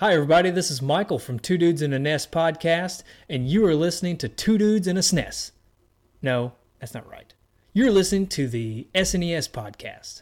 Hi, everybody. This is Michael from Two Dudes in a Nest podcast, and you are listening to Two Dudes in a SNES. No, that's not right. You're listening to the SNES podcast.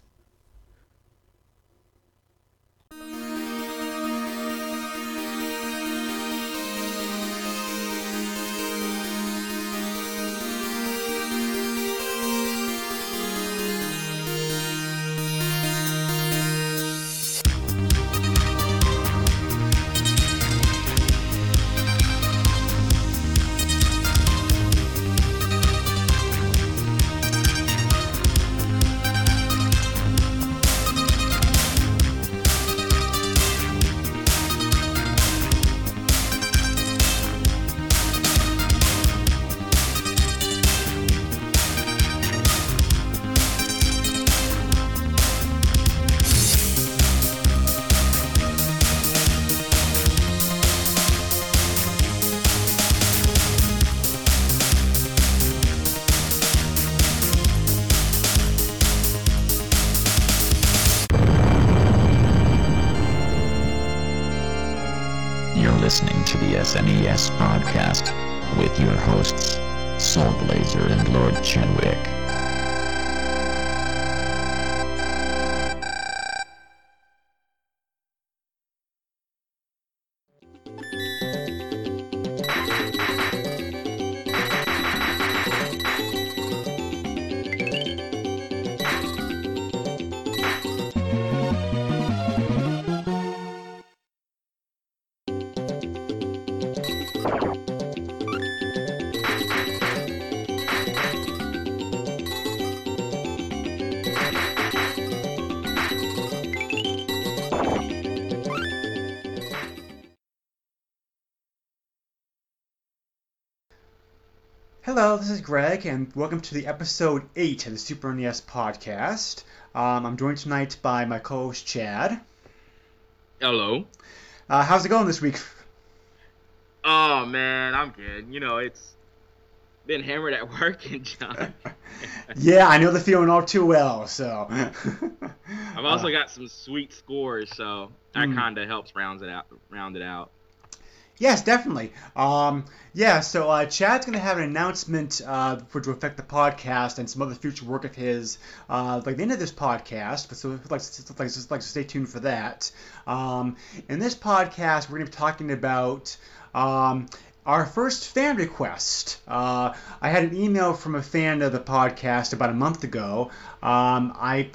Hello, this is Greg, and welcome to the episode 8 of the Super NES podcast. Um, I'm joined tonight by my co host Chad. Hello. Uh, how's it going this week? Oh man, I'm good. You know, it's been hammered at work and John. yeah, I know the feeling all too well, so. I've also Uh, got some sweet scores, so that Mm. kind of helps round it out. Round it out. Yes, definitely. Um, yeah, so uh, Chad's going to have an announcement uh, to affect the podcast and some other future work of his, uh, like the end of this podcast. But so like, like, like stay tuned for that. Um, in this podcast, we're going to be talking about. Um, our first fan request. Uh, I had an email from a fan of the podcast about a month ago. Um, I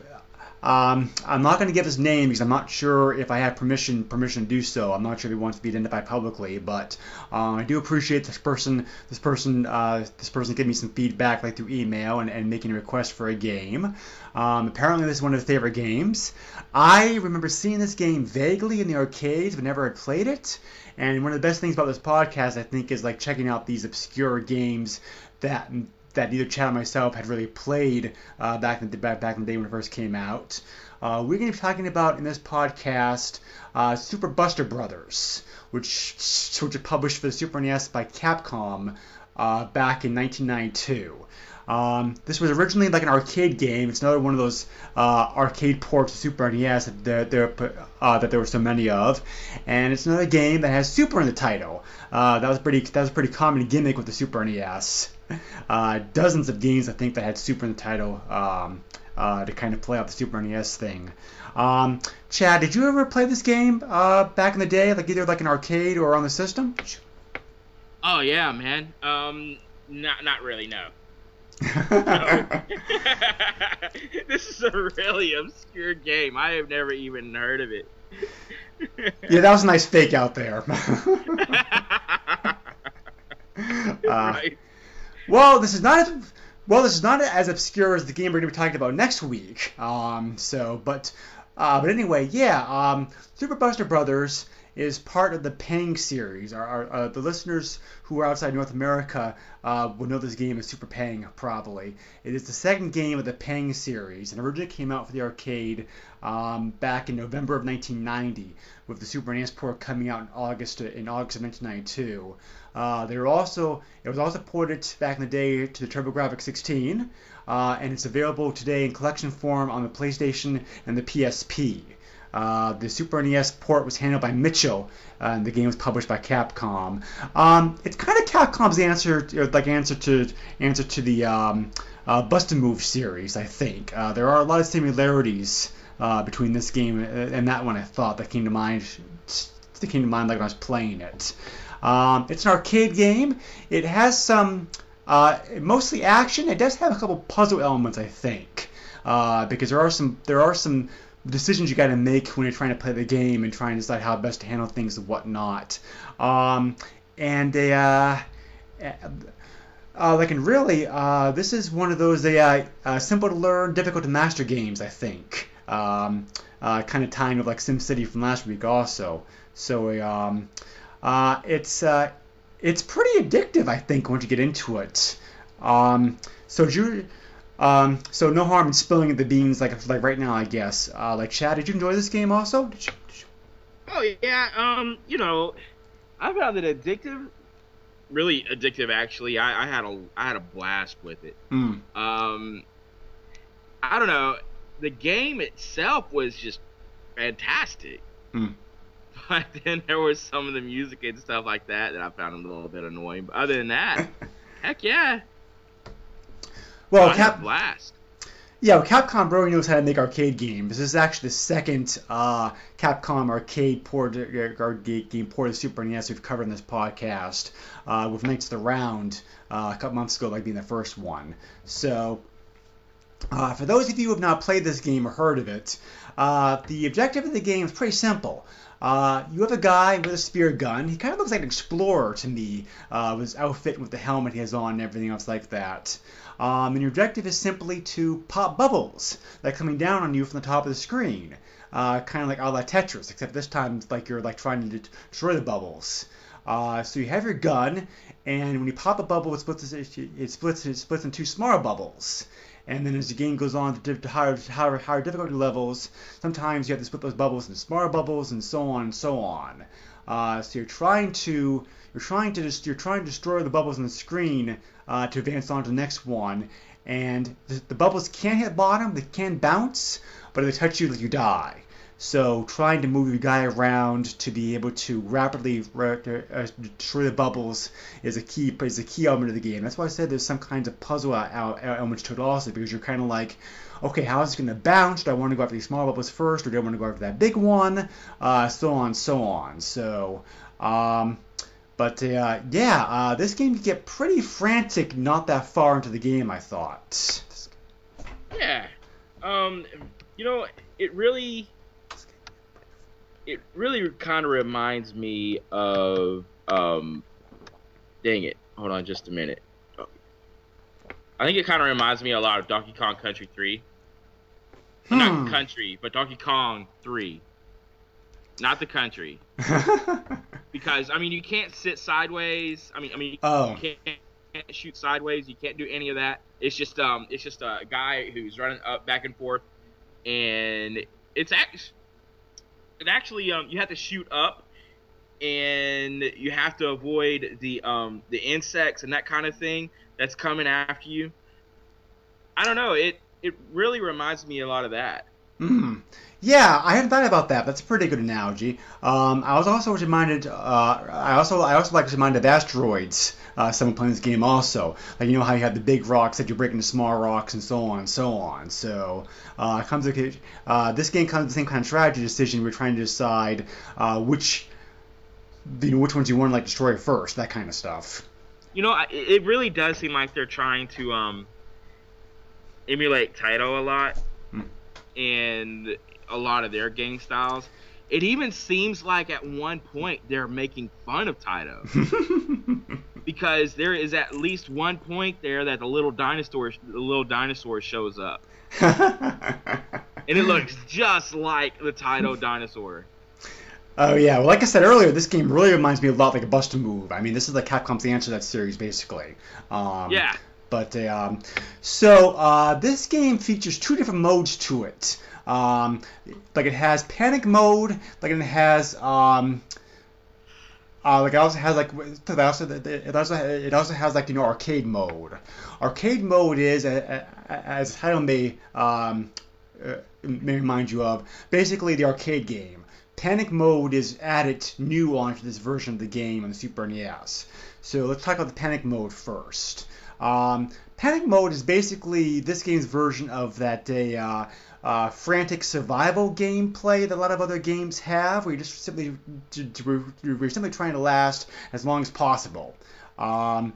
um, I'm not going to give his name because I'm not sure if I have permission permission to do so. I'm not sure if he wants to be identified publicly, but uh, I do appreciate this person this person uh, this person giving me some feedback like through email and, and making a request for a game. Um, apparently, this is one of his favorite games. I remember seeing this game vaguely in the arcades, but never had played it. And one of the best things about this podcast, I think, is like checking out these obscure games that that neither Chad or myself had really played uh, back in the back, back in the day when it first came out. Uh, we're going to be talking about in this podcast uh, Super Buster Brothers, which which was published for the Super NES by Capcom uh, back in 1992. Um, this was originally like an arcade game. It's another one of those uh, arcade ports of Super NES that there, uh, that there were so many of, and it's another game that has Super in the title. Uh, that was pretty. That was pretty common gimmick with the Super NES. Uh, dozens of games I think that had Super in the title um, uh, to kind of play out the Super NES thing. Um, Chad, did you ever play this game uh, back in the day, like either like an arcade or on the system? Oh yeah, man. Um, not not really. No. No. this is a really obscure game. I have never even heard of it. yeah, that was a nice fake out there. Uh, right. Well, this is not as well. This is not as obscure as the game we're going to be talking about next week. Um, so, but, uh, but anyway, yeah. Um, Super Buster Brothers is part of the Pang series. Our, our uh, the listeners who are outside North America uh, will know this game as Super Pang probably. It is the second game of the Pang series, and originally came out for the arcade um, back in November of 1990, with the Super NES port coming out in August in August of 1992. Uh, they were also it was also ported back in the day to the TurboGrafx 16, uh, and it's available today in collection form on the PlayStation and the PSP. Uh, the Super NES port was handled by Mitchell, uh, and the game was published by Capcom. Um, it's kind of Capcom's answer, like answer to answer to the um, uh, Bust Move series, I think. Uh, there are a lot of similarities uh, between this game and that one. I thought that came to mind. That came to mind like when I was playing it. Um, it's an arcade game. It has some uh, mostly action. It does have a couple puzzle elements, I think, uh, because there are some there are some decisions you got to make when you're trying to play the game and trying to decide how best to handle things and whatnot. Um, and they, uh, uh, like, and really, uh, this is one of those uh, uh, simple to learn, difficult to master games. I think, um, uh, kind of tying with like SimCity from last week also. So um, uh, it's uh, it's pretty addictive, I think, once you get into it. Um, so you, um, so no harm in spilling the beans, like like right now, I guess. Uh, like Chad, did you enjoy this game also? Did you, did you... Oh yeah, um, you know, I found it addictive, really addictive. Actually, I, I had a I had a blast with it. Mm. Um, I don't know, the game itself was just fantastic. Mm. But then there was some of the music and stuff like that that I found a little bit annoying. But other than that, heck yeah. Well, Cap, blast. yeah, well, Capcom really knows how to make arcade games. This is actually the second uh, Capcom arcade port uh, arcade game port of Super NES we've covered in this podcast, uh, with Knights of the Round uh, a couple months ago, like being the first one. So, uh, for those of you who have not played this game or heard of it, uh, the objective of the game is pretty simple. Uh, you have a guy with a spear gun. He kind of looks like an explorer to me, uh, with his outfit with the helmet he has on and everything else like that. Um, and your objective is simply to pop bubbles that are coming down on you from the top of the screen, uh, kind of like a la Tetris, except this time it's like you're like trying to destroy the bubbles. Uh, so you have your gun, and when you pop a bubble, it splits it splits it splits into smaller bubbles. And then as the game goes on to, higher, higher, higher difficulty levels, sometimes you have to split those bubbles into smaller bubbles, and so on and so on. Uh, so you're trying to you're trying to just you're trying to destroy the bubbles on the screen uh, to advance on to the next one. And the, the bubbles can't hit bottom, they can bounce, but if they touch you, you die. So trying to move your guy around to be able to rapidly uh, destroy the bubbles is a key is a key element of the game. That's why I said there's some kinds of puzzle elements to it also because you're kind of like, okay, how is it going to bounce? Do I want to go after these small bubbles first, or do I want to go after that big one? Uh, so on, so on. So. Um, but uh, yeah, uh, this game can get pretty frantic not that far into the game, I thought. Yeah. Um, you know, it really, it really kind of reminds me of, um, dang it, hold on just a minute. I think it kind of reminds me a lot of Donkey Kong Country 3. Hmm. Not Country, but Donkey Kong 3. Not the country. because I mean you can't sit sideways. I mean I mean Oh. you can't shoot sideways. You can't do any of that. It's just um it's just a guy who's running up back and forth, and it's actually it actually um you have to shoot up, and you have to avoid the um the insects and that kind of thing that's coming after you. I don't know. It it really reminds me a lot of that. Mm. Yeah, I hadn't thought about that. That's a pretty good analogy. Um, I was also reminded. Uh, I also I also like to remind of asteroids. Uh, someone playing this game also, like you know how you have the big rocks that you break into small rocks and so on and so on. So uh, it comes to, uh, this game comes with the same kind of strategy decision. We're trying to decide uh, which you know which ones you want to like destroy first, that kind of stuff. You know, it really does seem like they're trying to um emulate Taito a lot, Hmm. and a lot of their game styles. It even seems like at one point they're making fun of Taito because there is at least one point there that the little dinosaur, the little dinosaur shows up, and it looks just like the Taito dinosaur. Oh yeah, well, like I said earlier, this game really reminds me a lot like a Bust Move. I mean, this is like Capcom's answer to that series, basically. Um, Yeah. But um, so uh, this game features two different modes to it. Um, like it has panic mode, like it has um, uh, like it also has like it also it also it also has like you know arcade mode. Arcade mode is as the title may um, uh, may remind you of. Basically, the arcade game. Panic mode is added new onto this version of the game on the Super NES. So let's talk about the panic mode first. Um, panic mode is basically this game's version of that uh, uh, frantic survival gameplay that a lot of other games have, where you're just simply you're simply trying to last as long as possible. Um,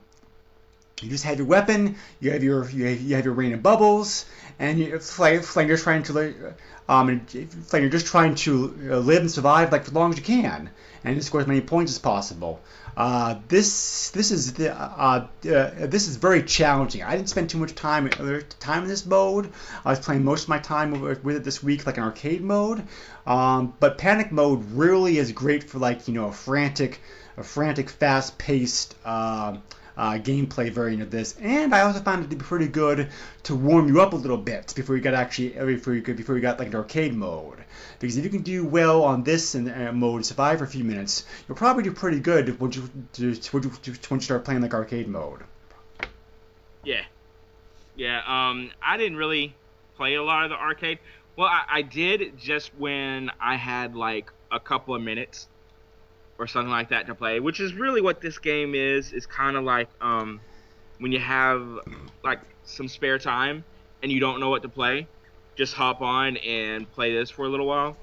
you just have your weapon, you have your you have, you have your rain of bubbles, and you, like, like you're trying to um, like you're just trying to uh, live and survive like as long as you can, and score as many points as possible. Uh, this this is the, uh, uh, this is very challenging. I didn't spend too much time time in this mode. I was playing most of my time with, it this week, like an arcade mode. Um, but panic mode really is great for like you know a frantic, a frantic, fast-paced. Uh, uh, gameplay variant of this, and I also found it to be pretty good to warm you up a little bit before you got actually before you could before you got like an arcade mode. Because if you can do well on this and uh, mode, survive for a few minutes, you'll probably do pretty good once you once you start playing like arcade mode. Yeah, yeah. Um, I didn't really play a lot of the arcade. Well, I, I did just when I had like a couple of minutes or something like that to play, which is really what this game is. Is kind of like um, when you have like some spare time and you don't know what to play, just hop on and play this for a little while,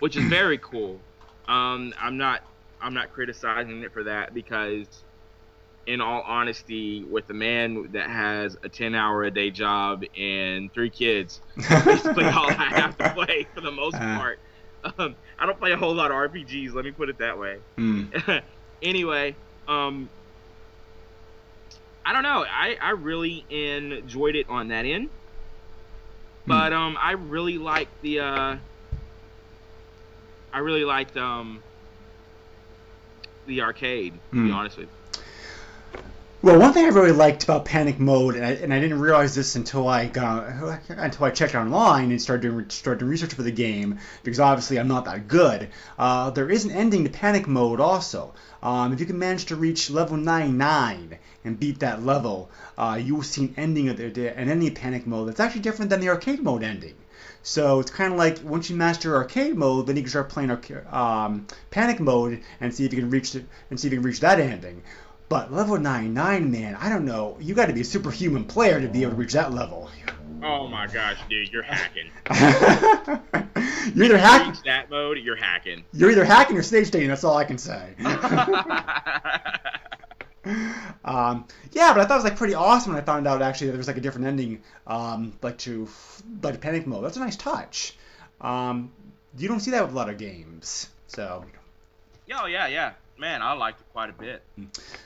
which is very cool. Um, I'm not I'm not criticizing it for that because, in all honesty, with a man that has a 10 hour a day job and three kids, basically all I have to play for the most uh. Um, I don't play a whole lot of RPGs. Let me put it that way. Mm. anyway, um, I don't know. I, I really enjoyed it on that end, hmm. but um, I really liked the uh, I really liked um, the arcade. To mm. be hmm. honest with you. Well, one thing I really liked about Panic Mode, and I, and I didn't realize this until I got until I checked online and started doing started doing research for the game, because obviously I'm not that good. Uh, there is an ending to Panic Mode also. Um, if you can manage to reach level 99 and beat that level, uh, you will see an ending of the, an ending of Panic Mode that's actually different than the arcade mode ending. So it's kind of like once you master arcade mode, then you can start playing um, panic mode and see if you can reach the, and see if you can reach that ending. But level 99, man, I don't know. You got to be a superhuman player to be able to reach that level. Oh my gosh, dude, you're hacking. you're either hacking that mode, you're hacking. You're either hacking or stage dating. That's all I can say. um, yeah, but I thought it was like pretty awesome when I found out actually that there was like a different ending, um, like to like panic mode. That's a nice touch. Um, you don't see that with a lot of games, so. Oh yeah, yeah man, I liked it quite a bit.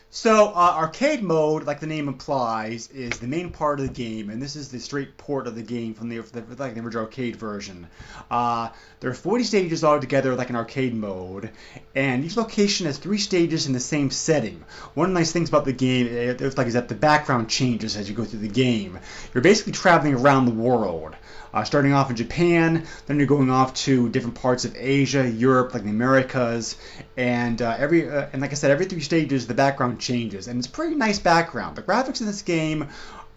So, uh, arcade mode, like the name implies, is the main part of the game, and this is the straight port of the game from the, like the original arcade version. Uh, there are 40 stages altogether, like an arcade mode, and each location has three stages in the same setting. One of the nice things about the game, it, it's like, is that the background changes as you go through the game. You're basically traveling around the world uh, starting off in Japan, then you're going off to different parts of Asia, Europe, like the Americas, and uh, every uh, and like I said, every three stages the background changes, and it's pretty nice background. The graphics in this game,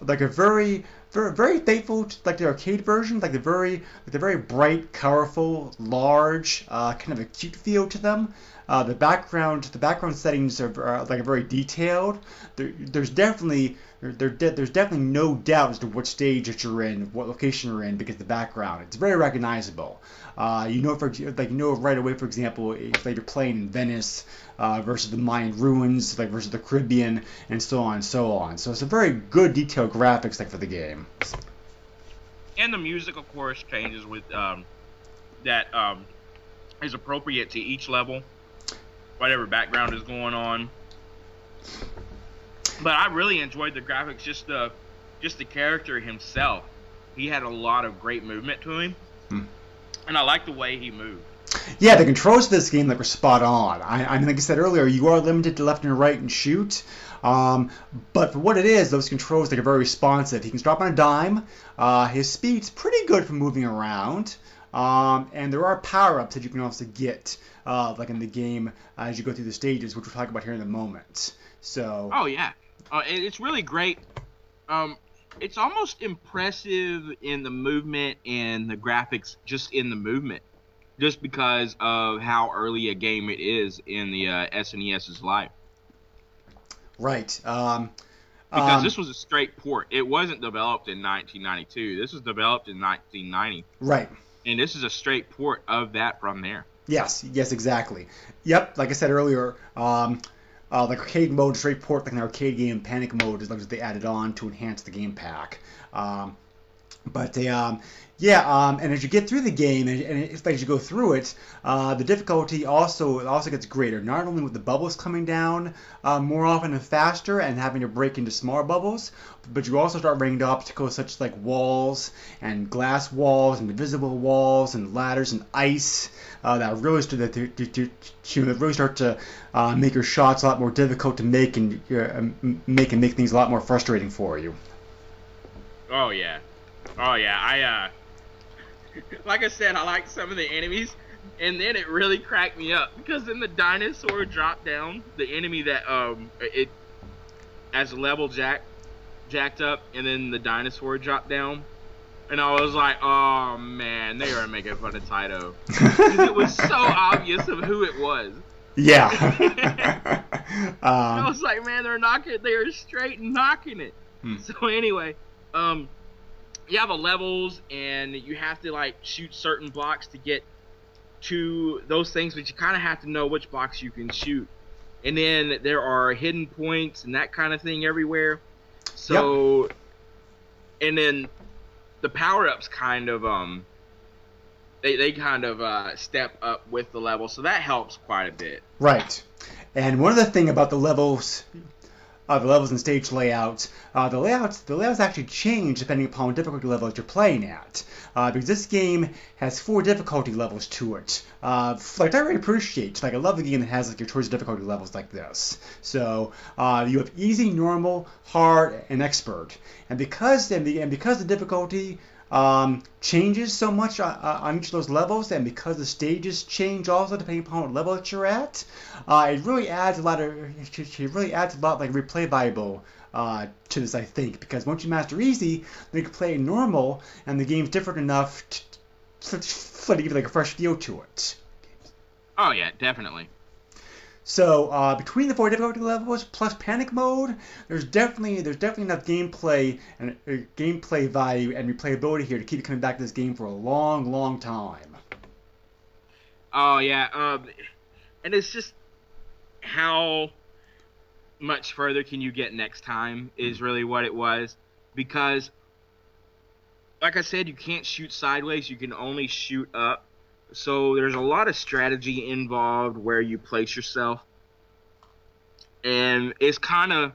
like a very very, very faithful to like the arcade version, like the very like the very bright, colorful, large, uh, kind of a cute feel to them. Uh, the background the background settings are, are like very detailed. There, there's definitely there, there, there's definitely no doubt as to what stage that you're in, what location you're in, because the background it's very recognizable. Uh, you know, for like you know right away, for example, if like you're playing in Venice uh, versus the Mayan ruins, like versus the Caribbean, and so on and so on. So it's a very good detailed graphics like for the game. And the music, of course, changes with um, that um, is appropriate to each level, whatever background is going on but I really enjoyed the graphics. Just the just the character himself. He had a lot of great movement to him, hmm. and I like the way he moved. Yeah, the controls of this game like were spot on. I, I mean, like I said earlier, you are limited to left and right and shoot. Um, but for what it is, those controls like are very responsive. He can drop on a dime. Uh, his speed's pretty good for moving around. Um, and there are power ups that you can also get, uh, like in the game as you go through the stages, which we'll talk about here in a moment. So. Oh yeah. Uh, it's really great. Um, it's almost impressive in the movement and the graphics, just in the movement, just because of how early a game it is in the uh, SNES's life. Right. Um, Because um, this was a straight port. It wasn't developed in 1992. This was developed in 1990, right. and this is a straight port of that from there. Yes, yes, exactly. Yep, like I said earlier, um, uh, the arcade mode, straight port, like an arcade game, panic mode is like they added on to enhance the game pack. Um, but they, um, yeah, um, and as you get through the game, and, and as you go through it, uh, the difficulty also also gets greater. Not only with the bubbles coming down uh, more often and faster, and having to break into smaller bubbles, but you also start running into obstacles such as like walls and glass walls and invisible walls and ladders and ice uh, that really start to, to, to, to really start to uh, make your shots a lot more difficult to make and uh, make and make things a lot more frustrating for you. Oh yeah, oh yeah. I uh, like I said, I like some of the enemies, and then it really cracked me up because then the dinosaur dropped down, the enemy that um it as level jack jacked up, and then the dinosaur dropped down, and I was like, oh man, they are making fun of Taito it was so obvious of who it was. Yeah. I um, was like, man, they're knocking, they're straight knocking it. Hmm. So anyway, um, you have the levels, and you have to like shoot certain blocks to get to those things, but you kind of have to know which blocks you can shoot. And then there are hidden points and that kind of thing everywhere. So, and then the power ups kind of um, they they kind of uh, step up with the level, so that helps quite a bit. Right. And one other thing about the levels, uh, the levels and stage layouts, uh, the layouts the layouts actually change depending upon what difficulty level that you're playing at. Uh, because this game has four difficulty levels to it. Uh, like I really appreciate. Like I love the game that has like your choice of difficulty levels like this. So uh, you have easy, normal, hard, and expert. And because be- and because the difficulty um, changes so much on, on each of those levels, and because the stages change also depending upon what level that you're at, uh, it really adds a lot of it really adds a lot like replay valuable uh, to this, I think, because once you master easy, then you can play normal, and the game's different enough to, to, to give like a fresh feel to it. Oh yeah, definitely. So uh, between the four difficulty levels plus panic mode, there's definitely there's definitely enough gameplay and uh, gameplay value and replayability here to keep you coming back to this game for a long, long time. Oh yeah, um, and it's just how much further can you get next time is really what it was because like I said you can't shoot sideways you can only shoot up so there's a lot of strategy involved where you place yourself and it's kind of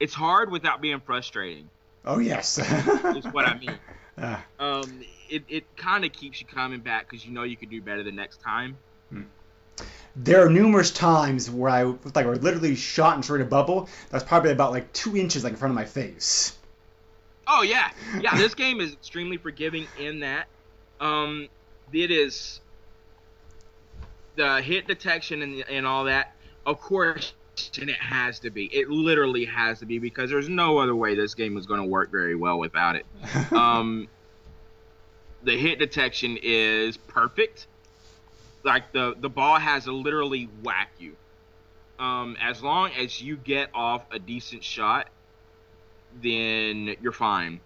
it's hard without being frustrating Oh yes. is what I mean Uh, um, it, it kind of keeps you coming back because you know you can do better the next time. there are numerous times where I like were literally shot and straight a bubble that's probably about like two inches like in front of my face. Oh yeah, yeah. This game is extremely forgiving in that. Um, it is the hit detection and and all that. Of course, and it has to be. It literally has to be because there's no other way this game is going to work very well without it. Um, the hit detection is perfect. Like the the ball has to literally whack you. Um, as long as you get off a decent shot, then you're fine.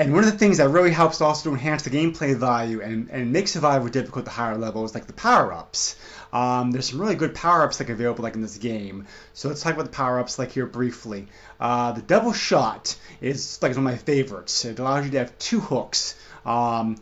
And one of the things that really helps also to enhance the gameplay value and, and make survival difficult at the higher levels, like the power-ups. Um, there's some really good power-ups that like available like in this game. So let's talk about the power-ups like here briefly. Uh, the double shot is like one of my favorites. It allows you to have two hooks. Um,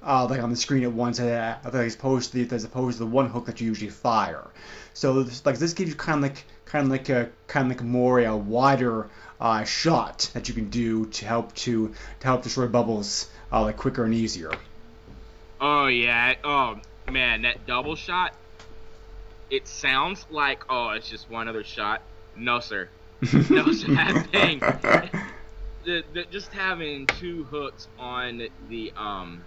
uh, like on the screen at once, uh, as opposed to the, as opposed to the one hook that you usually fire. So this, like this gives you kind of like kind of like a kind of like more a wider uh, shot that you can do to help to to help destroy bubbles uh, like quicker and easier. Oh yeah. Oh man, that double shot. It sounds like oh, it's just one other shot. No sir. No sir. That thing. The, the, just having two hooks on the um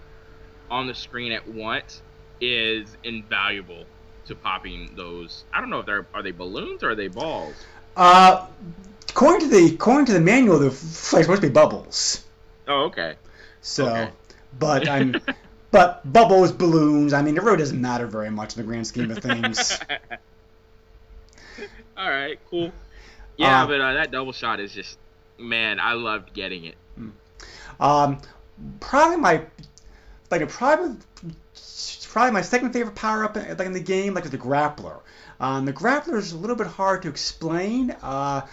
on the screen at once is invaluable to popping those. I don't know if they're are they balloons or are they balls. Uh, according to the according to the manual, the flags supposed to be bubbles. Oh, okay. So, Okay. but I'm, but bubbles, balloons. I mean, it really doesn't matter very much in the grand scheme of things. All right, cool. Yeah, Uh, but uh, that double shot is just, man, I loved getting it. Um, probably my, like, probably, probably my second favorite power up in, like in the game, like is the grappler. Um, the grappler is a little bit hard to explain. Uh,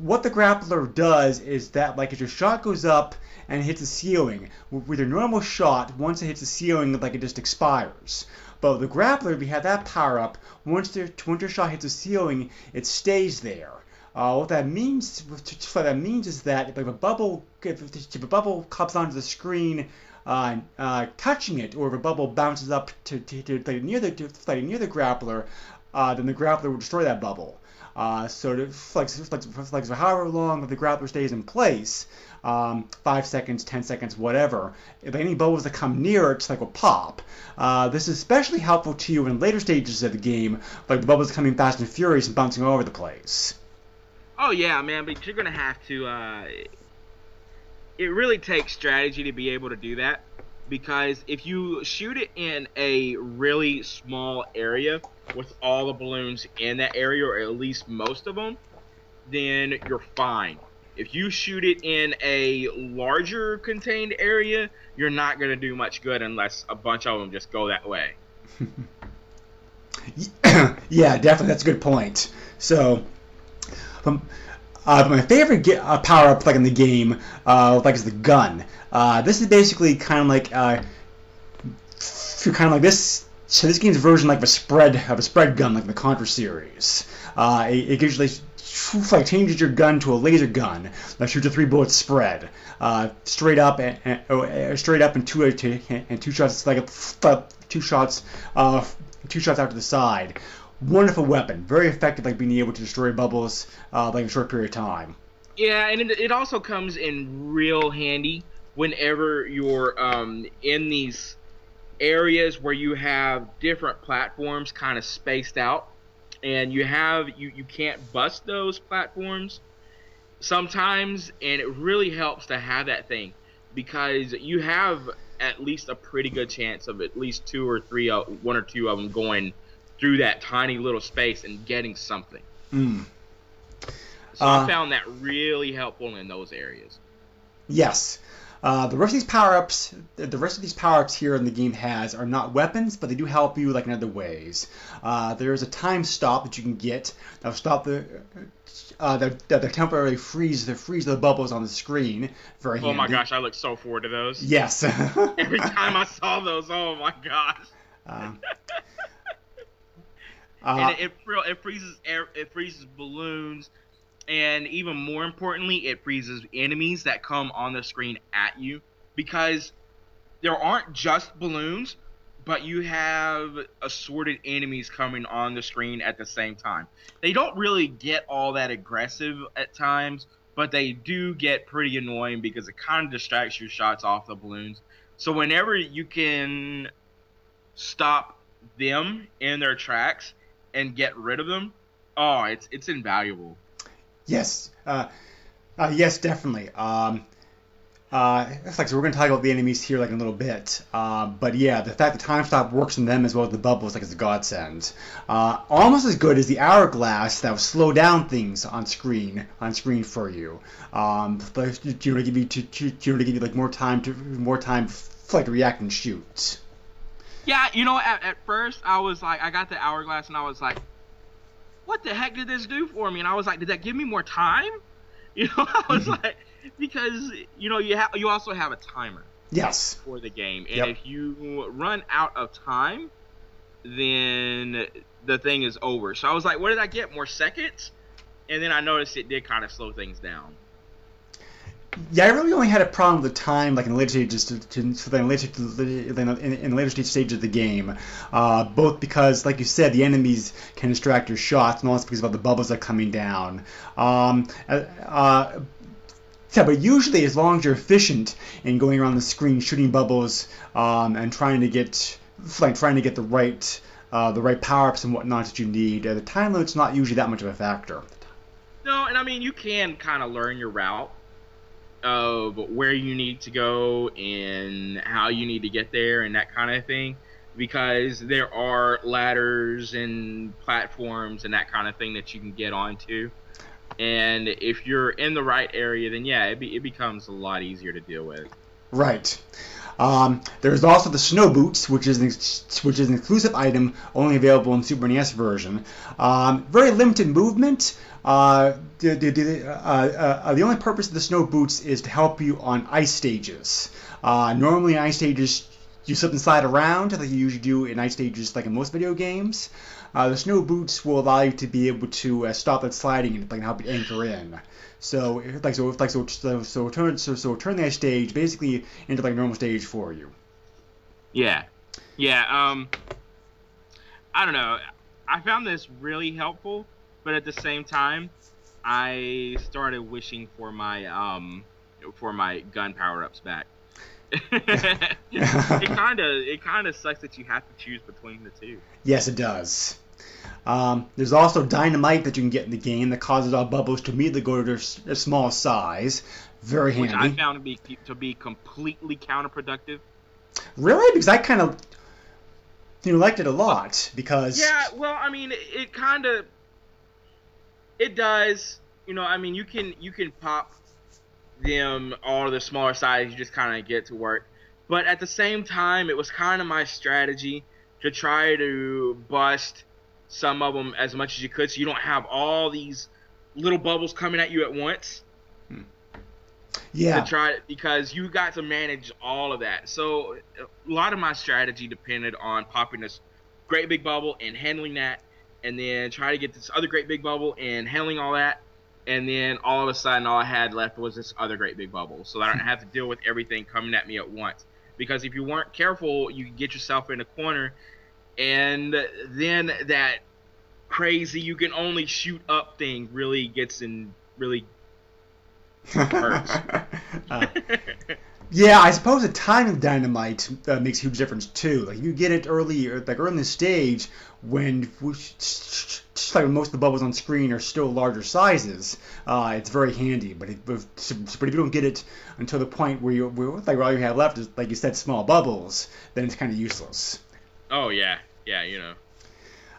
what the grappler does is that, like, as your shot goes up and hits the ceiling, with your normal shot, once it hits the ceiling, like it just expires. But the grappler, if you have that power up, once the once your shot hits the ceiling, it stays there. Uh, what that means, what that means is that if a bubble, if, if a bubble comes onto the screen, uh, uh, touching it, or if a bubble bounces up to, to, to like near the to, near the grappler, uh, then the grappler will destroy that bubble. Uh, so like, like so however long the grappler stays in place, um, five seconds, ten seconds, whatever. If any bubbles that come near it, like will pop. Uh, this is especially helpful to you in later stages of the game, like the bubbles coming fast and furious and bouncing all over the place. Oh yeah, man, but you're gonna have to. Uh, it really takes strategy to be able to do that, because if you shoot it in a really small area with all the balloons in that area, or at least most of them, then you're fine. If you shoot it in a larger contained area, you're not gonna do much good unless a bunch of them just go that way. yeah, definitely. That's a good point. So, um, uh, my favorite ge- uh, power up like in the game, uh, like is the gun. Uh, this is basically kind of like uh, kind of like this. So this game's version like of a spread of a spread gun, like the Contra series. Uh, it, it usually like changes your gun to a laser gun that shoots a three bullet spread, uh, straight up and, and oh, uh, straight up and two and two shots like a, two shots uh, two shots out to the side. Wonderful weapon, very effective, like being able to destroy bubbles uh, like in a short period of time. Yeah, and it, it also comes in real handy whenever you're um, in these areas where you have different platforms kind of spaced out, and you have you you can't bust those platforms sometimes, and it really helps to have that thing because you have at least a pretty good chance of at least two or three, uh, one or two of them going through that tiny little space and getting something. Mm. So Uh, I found that really helpful in those areas. Yes. Uh, the rest of these power ups, the rest of these power ups here in the game has are not weapons, but they do help you like in other ways. Uh, there is a time stop that you can get that'll stop the uh, that that temporarily freeze the freeze the bubbles on the screen. Very Oh my gosh, I look so forward to those. Yes. Every time I saw those, oh my gosh. Um, and uh, it, it, it freezes air, it freezes balloons, and even more importantly, it freezes enemies that come on the screen at you because there aren't just balloons, but you have assorted enemies coming on the screen at the same time. They don't really get all that aggressive at times, but they do get pretty annoying because it kind of distracts your shots off the balloons. So whenever you can stop them in their tracks and get rid of them, oh, it's it's invaluable. Yes. Uh, uh, yes, definitely. Um, uh, it's like so we're to talk about the enemies here like in a little bit. Uh, but yeah, the fact that time stop works in them as well as the bubbles like is a godsend. Uh, almost as good as the hourglass that will slow down things on screen on screen for you. Um, but you know, to give you to, to, to give you like more time to more time f- like to react and shoot. Yeah, you know, at, at first I was like, I got the hourglass and I was like, what the heck did this do for me? And I was like, did that give me more time? You know, I was mm-hmm. like, because you know you have you also have a timer Yes. for the game, and Yep. if you run out of time, then the thing is over. So I was like, what did I get? More seconds? And then I noticed it did kind of slow things down. Yeah, I really only had a problem with the time, like in the later stages, to, to, to the later, in, in, in the later stage stage of the game. Uh, both because, like you said, the enemies can distract your shots, and also because of the bubbles that are coming down. Um, uh, uh, yeah, but usually, as long as you're efficient in going around the screen, shooting bubbles, um, and trying to get, like trying to get the right, uh, the right power ups and whatnot that you need, uh, the time limit's not usually that much of a factor. No, and I mean you can kind of learn your route of where you need to go and how you need to get there and that kind of thing because there are ladders and platforms and that kind of thing that you can get onto. And if you're in the right area, then yeah, it, be, it becomes a lot easier to deal with. Right. Um, there's also the snow boots, which is an ex- which is an exclusive item only available in Super NES version. Um, very limited movement. Uh, the, the, the, uh, uh, the only purpose of the snow boots is to help you on ice stages. Uh, normally, ice stages you slip and slide around like you usually do in ice stages, like in most video games. Uh, the snow boots will allow you to be able to uh, stop that sliding and like help you anchor in. So like so like so so so turn so so turn that stage basically into like normal stage for you. Yeah, yeah. Um, I don't know. I found this really helpful, but at the same time, I started wishing for my um for my gun power ups back. it kind of it kind of sucks that you have to choose between the two. Yes, it does. Um, there's also dynamite that you can get in the game that causes all bubbles to immediately go to a small size. Very handy. Which I found to be to be completely counterproductive. Really? Because I kind of you liked it a lot because. Yeah, well, I mean, it, it kind of it does. You know, I mean, you can you can pop them all the smaller size. You just kind of get to work. But at the same time, it was kind of my strategy to try to bust some of them as much as you could, so you don't have all these little bubbles coming at you at once. Hmm. Yeah. To try it because you got to manage all of that. So a lot of my strategy depended on popping this great big bubble and handling that, and then try to get this other great big bubble and handling all that, and then all of a sudden all I had left was this other great big bubble, so I don't have to deal with everything coming at me at once. Because if you weren't careful, you could get yourself in a corner and then that crazy you can only shoot up thing really gets in really hurts. uh, yeah, I suppose the timing of dynamite uh, makes a huge difference too. Like you get it early, like early in the stage when like most of the bubbles on screen are still larger sizes. Uh, it's very handy, but, it, but if you don't get it until the point where you where, like all you have left is like you said small bubbles, then it's kind of useless. Oh yeah, yeah, you know.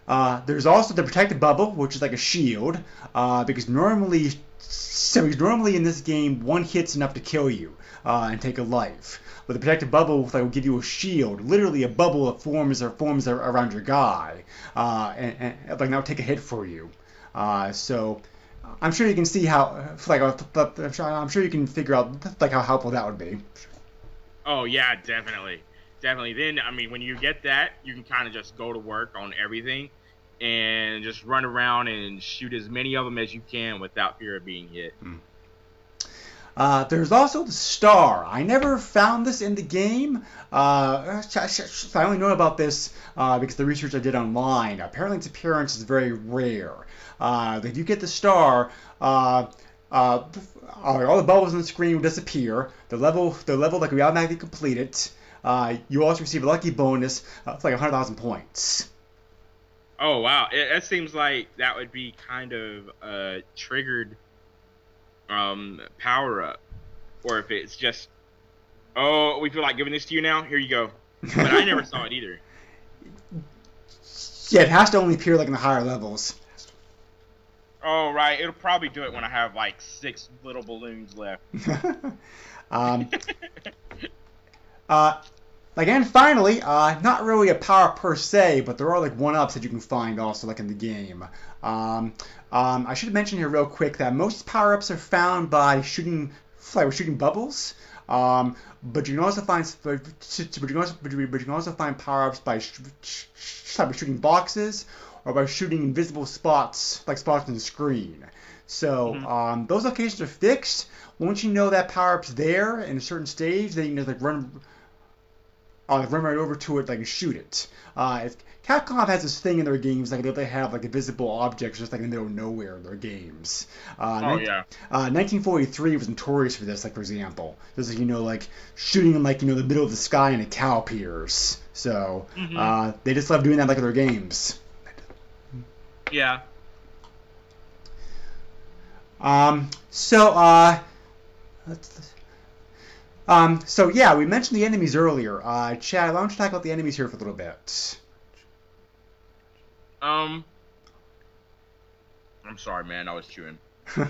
Uh, there's also the protected bubble, which is like a shield, uh, because normally, so normally in this game, one hit's enough to kill you uh, and take a life. But the protected bubble like, will give you a shield, literally a bubble that forms or forms around your guy, uh, and, and like now take a hit for you. Uh, so I'm sure you can see how, like, I'm sure you can figure out like how helpful that would be. Oh yeah, definitely definitely. Then, I mean, when you get that, you can kind of just go to work on everything and just run around and shoot as many of them as you can without fear of being hit. Hmm. Uh, there's also the star. I never found this in the game. Uh, I only know about this uh, because the research I did online. Apparently, its appearance is very rare. Uh, if you get the star, uh, uh, all the bubbles on the screen will disappear. The level, the level, like we automatically complete it. Uh, you also receive a lucky bonus. Uh, it's like 100,000 points. Oh wow! It, it, seems like that would be kind of a triggered um, power up, or if it's just, oh, we feel like giving this to you now. Here you go. But I never saw it either. Yeah, it has to only appear like in the higher levels. Oh right, it'll probably do it when I have like six little balloons left. um, uh, like, and finally, uh, not really a power per se, but there are like one-ups that you can find also like in the game. Um, um, I should mention here real quick that most power-ups are found by shooting, like shooting bubbles. Um, but you can also find, but you can also, but you can also find power-ups by, sh- sh- sh- by shooting boxes or by shooting invisible spots, like spots on the screen. So mm-hmm. um, those locations are fixed. Once you know that power-up's there in a certain stage, then you can just like run uh, run right over to it, like shoot it. Uh, Capcom has this thing in their games, like they have like invisible objects just like in the middle of nowhere in their games. Uh, oh yeah. Uh, 1943 was notorious for this. Like for example, there's like you know like shooting in like you know the middle of the sky and a cow appears. So mm-hmm. uh, they just love doing that like in their games. Yeah. Um, so, uh, let's, um, so yeah, we mentioned the enemies earlier. Uh, Chad, why don't you talk about the enemies here for a little bit? Um, I'm sorry, man. I was chewing. I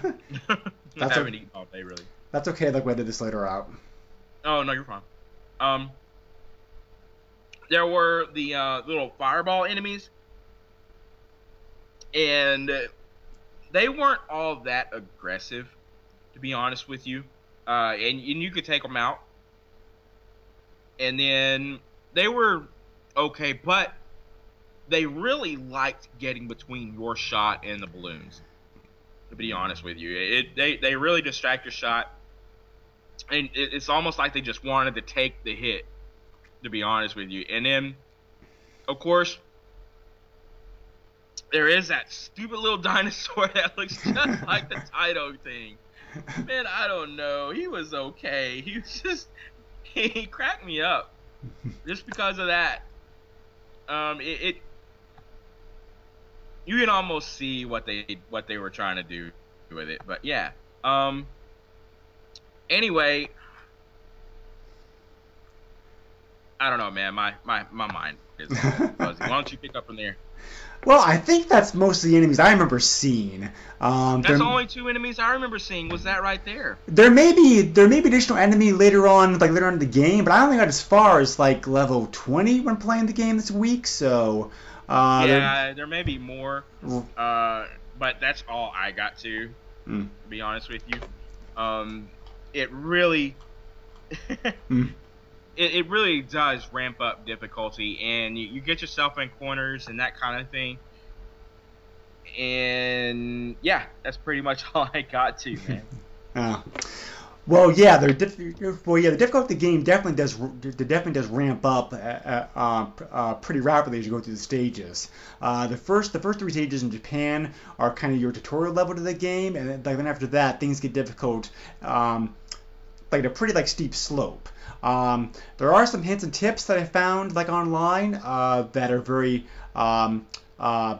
That's haven't eaten all day, really. That's okay. Like we edit this later out. Oh no, you're fine. Um, there were the uh, little fireball enemies, and they weren't all that aggressive, to be honest with you. Uh, and, and you could take them out, and then they were okay, but they really liked getting between your shot and the balloons. To be honest with you, it they they really distract your shot. And it, it's almost like they just wanted to take the hit to be honest with you. And then of course there is that stupid little dinosaur that looks just like the Taito thing man i don't know he was okay he was just he cracked me up just because of that um it, it you can almost see what they what they were trying to do with it but yeah um anyway, I don't know, man. My my my mind is fuzzy. Why don't you pick up from there? Well, I think that's most of the enemies I remember seeing. Um, That's there, the only two enemies I remember seeing. Was that right there? there may be there may be additional enemy later on, like later on in the game, but I only got as far as like level 20 when playing the game this week. So, uh, there- yeah, there may be more, uh, but that's all I got to. Mm. To be honest with you, um, it really, Mm. It, it really does ramp up difficulty, and you, you get yourself in corners and that kind of thing. And yeah, that's pretty much all I got to, man. Uh, well, yeah, they're diff- well, yeah, the difficulty of the game definitely does it definitely does ramp up uh, uh, uh, uh, pretty rapidly as you go through the stages. Uh, the first the first three stages in Japan are kind of your tutorial level to the game, and then, then after that things get difficult. Um, like a pretty like steep slope. Um, there are some hints and tips that I found like online uh, that are very um, uh,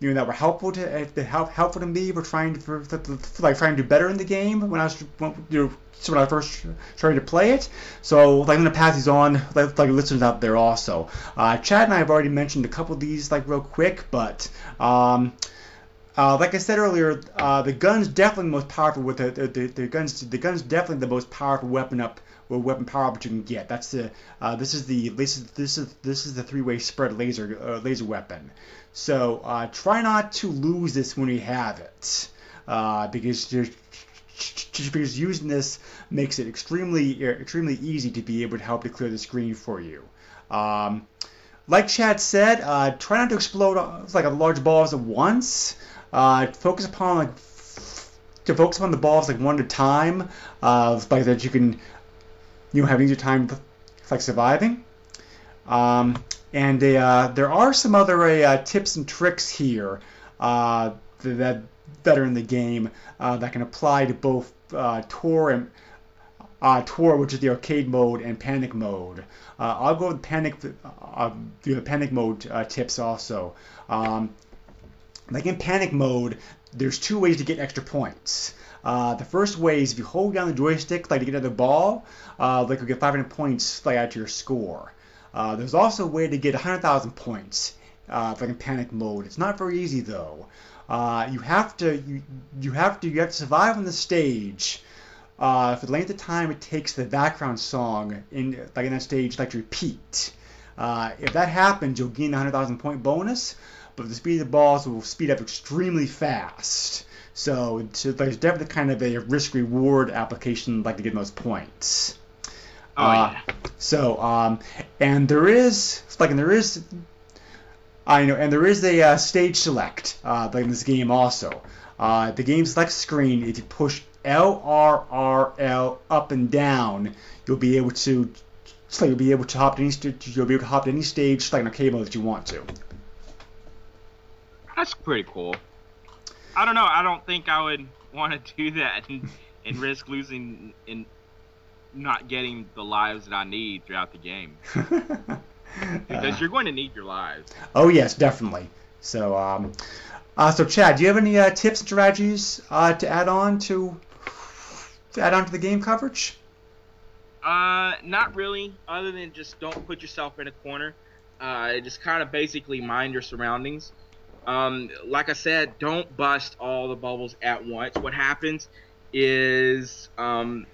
you know that were helpful to uh, help helpful to me for trying to for, for, like trying to do better in the game when I was when, you know when I first started to play it. So like I'm gonna pass these on like, like listeners out there also. Uh, Chad and I have already mentioned a couple of these like real quick, but um, uh, like I said earlier, uh, the gun's definitely the most powerful. With the, the, the, the guns, the gun's definitely the most powerful weapon up, or weapon power up you can get. That's the uh, this is the this is this is the three-way spread laser uh, laser weapon. So uh, try not to lose this when you have it, uh, because because using this makes it extremely extremely easy to be able to help to clear the screen for you. Um, like Chad said, try not to explode like a large balls at once. Uh, focus upon like to focus upon the balls like one at a time, uh, like that you can you have easier time like surviving. Um, and uh, there are some other uh, tips and tricks here uh, that that are in the game uh, that can apply to both uh, Tour and uh, Tour, which is the arcade mode, and Panic mode. Uh, I'll go with Panic uh, the Panic mode uh, tips also. Um, like in Panic mode, there's two ways to get extra points. Uh, the first way is if you hold down the joystick, like to get another ball, uh, like you get 500 points, like add to your score. Uh, there's also a way to get 100,000 points, uh, like in Panic mode. It's not very easy though. Uh, you have to you, you have to you have to survive on the stage uh, for the length of time it takes the background song in like in that stage like to repeat. If that happens, you'll gain a 100,000 point bonus, but the speed of the balls will speed up extremely fast. So, so there's definitely kind of a risk reward application like to get those points. Oh Uh, yeah. So, um, and there is like, and there is, I know, and there is a uh, stage select uh, like in this game also. Uh, the game select screen, if you push L R R L up and down, you'll be able to, so you'll be able to hop to any, you'll be able to hop to any stage like in arcade mode that you want to. That's pretty cool. I don't know. I don't think I would want to do that and, and risk losing and not getting the lives that I need throughout the game because Uh, you're going to need your lives. Oh yes, definitely. So, um, Uh, so Chad, do you have any uh, tips and strategies uh, to add on to, to add on to the game coverage? Uh, not really. Other than just don't put yourself in a corner. Uh, just kind of basically mind your surroundings. Um, like I said, don't bust all the bubbles at once. What happens is, um,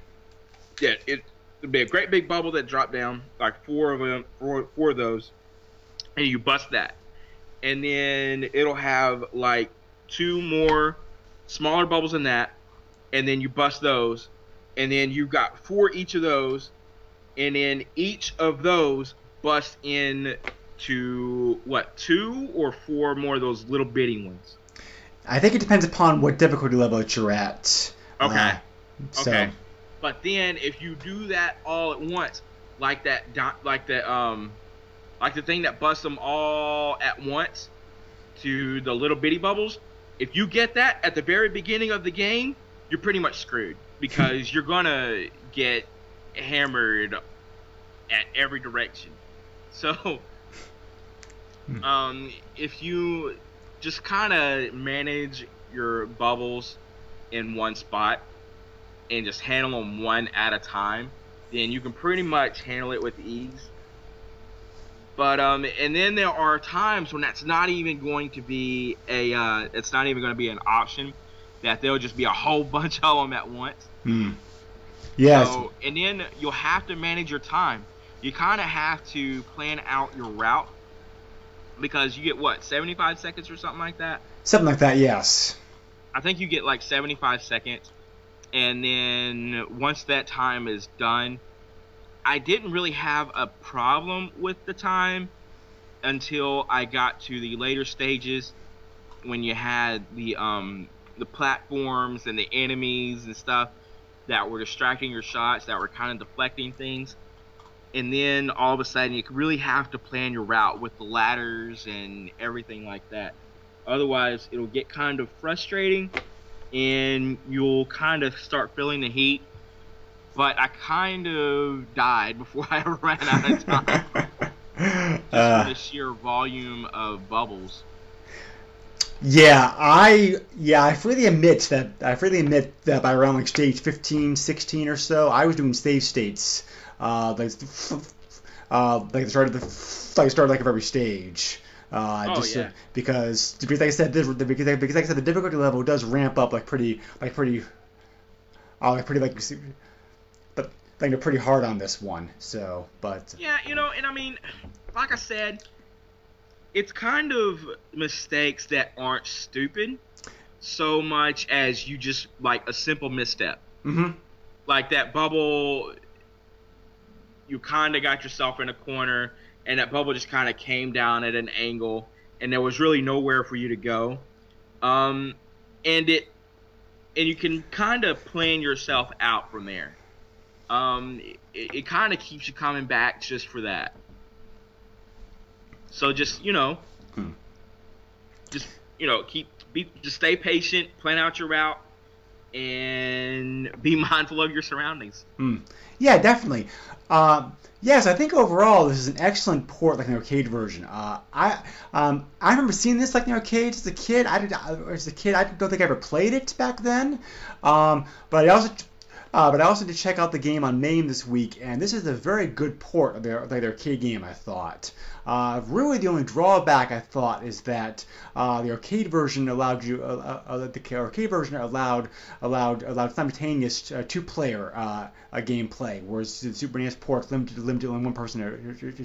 yeah, it would be a great big bubble that dropped down, like four of them, four, four of those, and you bust that, and then it'll have like two more smaller bubbles than that, and then you bust those, and then you've got four each of those, and then each of those bust in to what two or four more of those little bitty ones. I think it depends upon what difficulty level that you're at. Okay. Uh, so, Okay. But then if you do that all at once, like that, like the um, like the thing that busts them all at once to the little bitty bubbles, if you get that at the very beginning of the game, you're pretty much screwed because you're gonna get hammered at every direction. So, Hmm. um, if you just kind of manage your bubbles in one spot and just handle them one at a time, then you can pretty much handle it with ease. But um, and then there are times when that's not even going to be a, uh, it's not even going to be an option. That there'll just be a whole bunch of them at once. hmm. Yes. So, and then you'll have to manage your time. You kind of have to plan out your route because you get what 75 seconds or something like that. Something like that. Yes. I think you get like 75 seconds, and then once that time is done, I didn't really have a problem with the time until I got to the later stages when you had the um the platforms and the enemies and stuff that were distracting your shots that were kind of deflecting things and then all of a sudden you really have to plan your route with the ladders and everything like that. Otherwise it'll get kind of frustrating and you'll kind of start feeling the heat. But i kind of died before i ran out of time. Just Uh, for the sheer volume of bubbles. Yeah, I yeah, I freely admit that I freely admit that by around like stage 15, 16 or so, I was doing save states. Uh, like uh, like the start of the like the start like of every stage. Uh, Oh, just uh, yeah. because because like I said, this, because, because like I said, the difficulty level does ramp up like pretty like pretty, uh, like pretty like, but like they're pretty hard on this one. So, but Yeah, you know, and I mean, like I said, it's kind of mistakes that aren't stupid so much as you just like a simple misstep. hmm Like that bubble, you kind of got yourself in a corner, and that bubble just kind of came down at an angle, and there was really nowhere for you to go. Um, and it, and you can kind of plan yourself out from there. Um, it, it kind of keeps you coming back just for that. So just you know, Hmm. just you know, keep be just stay patient, plan out your route, and be mindful of your surroundings. Yeah, definitely. Um, yes, I think overall this is an excellent port, like an arcade version. Uh, I um, I remember seeing this like the arcades as a kid. I did as a kid. I don't think I ever played it back then. Um, but I also uh, but I also did check out the game on MAME this week, and this is a very good port of their, their arcade game. I thought. Uh, really, the only drawback I thought is that uh, the arcade version allowed you uh, uh, uh, the arcade version allowed allowed allowed simultaneous two-player gameplay, whereas the Super NES port limited limited only one person,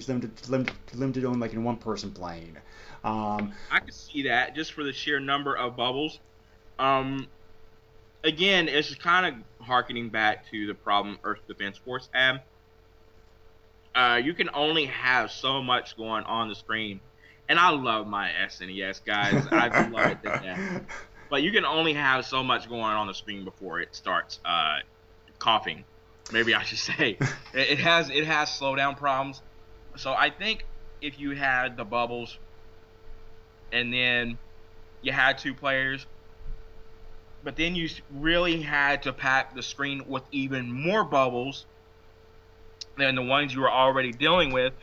limited limited limited only like in one person playing. Um, I could see that just for the sheer number of bubbles. Um, again, it's just kind of harkening back to the problem Earth Defense Force had. Uh, you can only have so much going on the screen, and I love my SNES guys. I love it to death. But you can only have so much going on the screen before it starts uh, coughing. Maybe I should say it it has it has slowdown problems. So I think if you had the bubbles and then you had two players, but then you really had to pack the screen with even more bubbles than the ones you were already dealing with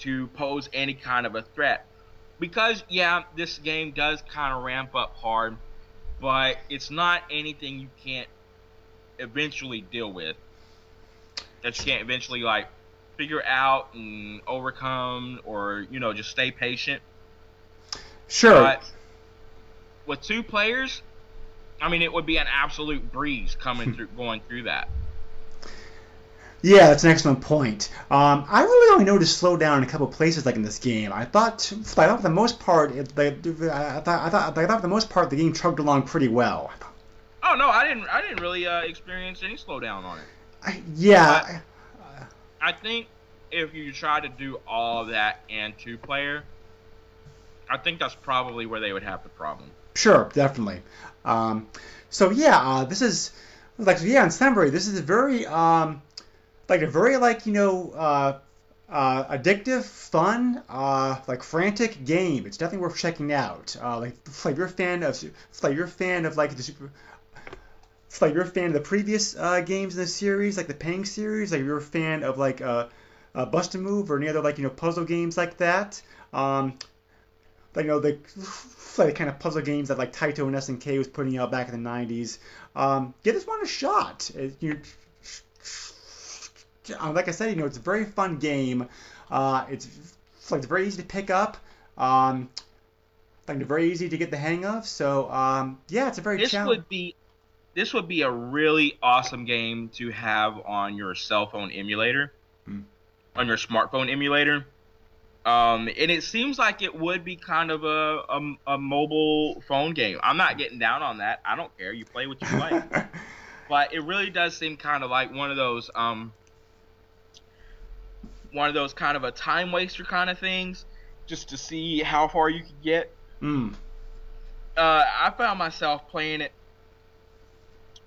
to pose any kind of a threat. because yeah, this game does kind of ramp up hard, but it's not anything you can't eventually deal with. That you can't eventually like figure out and overcome, or you know, just stay patient. Sure. But with two players, I mean, it would be an absolute breeze coming through, going through that. Yeah, that's an excellent point. Um, I really only noticed slow down in a couple places like in this game. I thought, I thought for the most part, it, I thought, I thought, I thought for the most part the game chugged along pretty well. Oh no, I didn't. I didn't really uh, experience any slowdown on it. I, yeah, I think if you try to do all that and two player, I think that's probably where they would have the problem. Sure, definitely. Um, so yeah, uh, this is like yeah, in summary, this is a very um, like a very like you know uh, uh, addictive, fun, uh, like frantic game. It's definitely worth checking out. Uh, like, like you're a fan of like you're a fan of like the super. Like you're a fan of the previous uh, games in the series, like the Pang series. Like you're a fan of like uh, uh, Bust a Move or any other like you know puzzle games like that. Um, like you know the like the kind of puzzle games that like Taito and SNK was putting out back in the 90s. Um, give this one a shot. It, you, like I said, you know it's a very fun game. Uh, it's, it's like it's very easy to pick up. Um, like very easy to get the hang of. So um, yeah, it's a very This challenge. would be this would be a really awesome game to have on your cell phone emulator, Hmm. on your smartphone emulator. Um, and it seems like it would be kind of a, a, a mobile phone game. I'm not getting down on that. I don't care. You play what you play. but it really does seem kind of like one of those um one of those kind of a time waster kind of things just to see how far you could get mm. uh i found myself playing it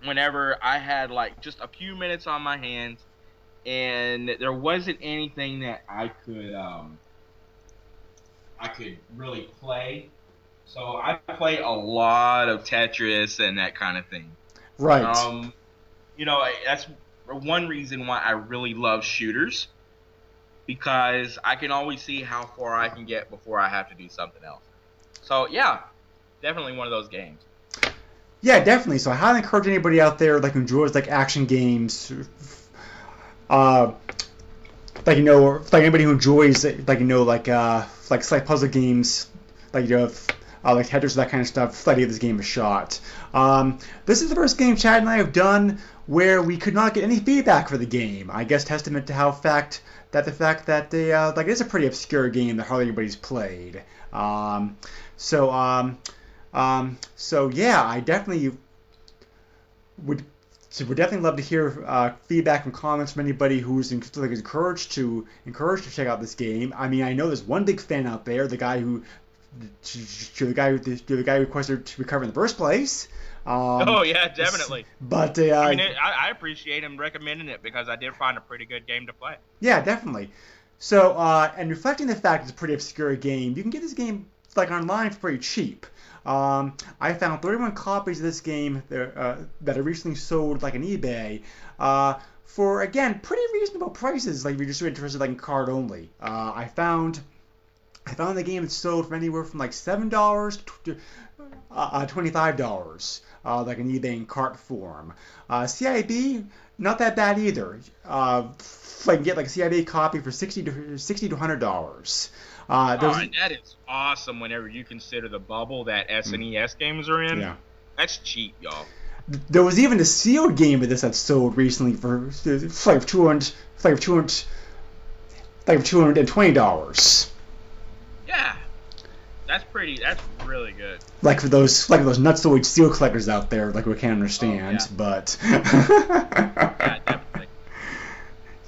whenever i had like just a few minutes on my hands and there wasn't anything that i could um i could really play so i play a lot of tetris and that kind of thing Right. um, you know, that's one reason why I really love shooters because I can always see how far I can get before I have to do something else. So yeah, definitely one of those games. Yeah, definitely. So I highly encourage anybody out there like enjoys like action games, uh, like you know, like anybody who enjoys like you know like uh like like puzzle games, like you know. Uh, like Tetris, that kind of stuff. Like give this game a shot. Um, this is the first game Chad and I have done where we could not get any feedback for the game. I guess testament to how fact that the fact that they uh, like it's a pretty obscure game that hardly anybody's played. Um, so um, um, so yeah, I definitely would so we'd definitely love to hear uh, feedback and comments from anybody who's in, like, encouraged to encouraged to check out this game. I mean, I know there's one big fan out there, the guy who the guy who the guy who requested to recover in the first place. Um, oh yeah, definitely. But uh, I mean, it, I, I appreciate him recommending it because I did find a pretty good game to play. Yeah, definitely. So, uh, and reflecting the fact it's a pretty obscure game, you can get this game like online for pretty cheap. Um, I found 31 copies of this game that, uh, that recently sold like on eBay uh, for again pretty reasonable prices. Like if you're just interested like in card only. Uh, I found I found the game sold for anywhere from like seven dollars to uh, twenty-five dollars, uh, like an eBay in cart form. Uh, CIB, not that bad either. Uh, I can get like a CIB copy for sixty to sixty to hundred dollars. Uh, Oh, that is awesome whenever you consider the bubble that SNES games are in. yeah. That's cheap, y'all. There was even a sealed game of this that sold recently for like two hundred, like two hundred, like two hundred and twenty dollars. Yeah, that's pretty. That's really good. Like for those, like those nutsoid seal collectors out there, like we can't understand, Oh, yeah. but. Yeah, definitely.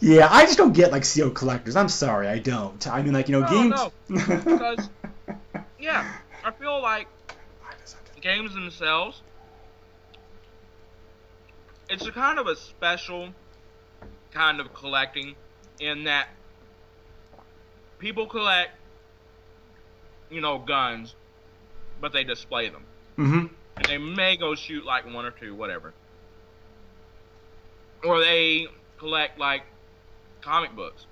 Yeah, I just don't get like seal collectors. I'm sorry, I don't. I mean, like you know, No, games. no, because- Yeah, I feel like games themselves, it's a kind of a special kind of collecting in that people collect, you know, guns, but they display them. hmm And they may go shoot like one or two, whatever. Or they collect like comic books.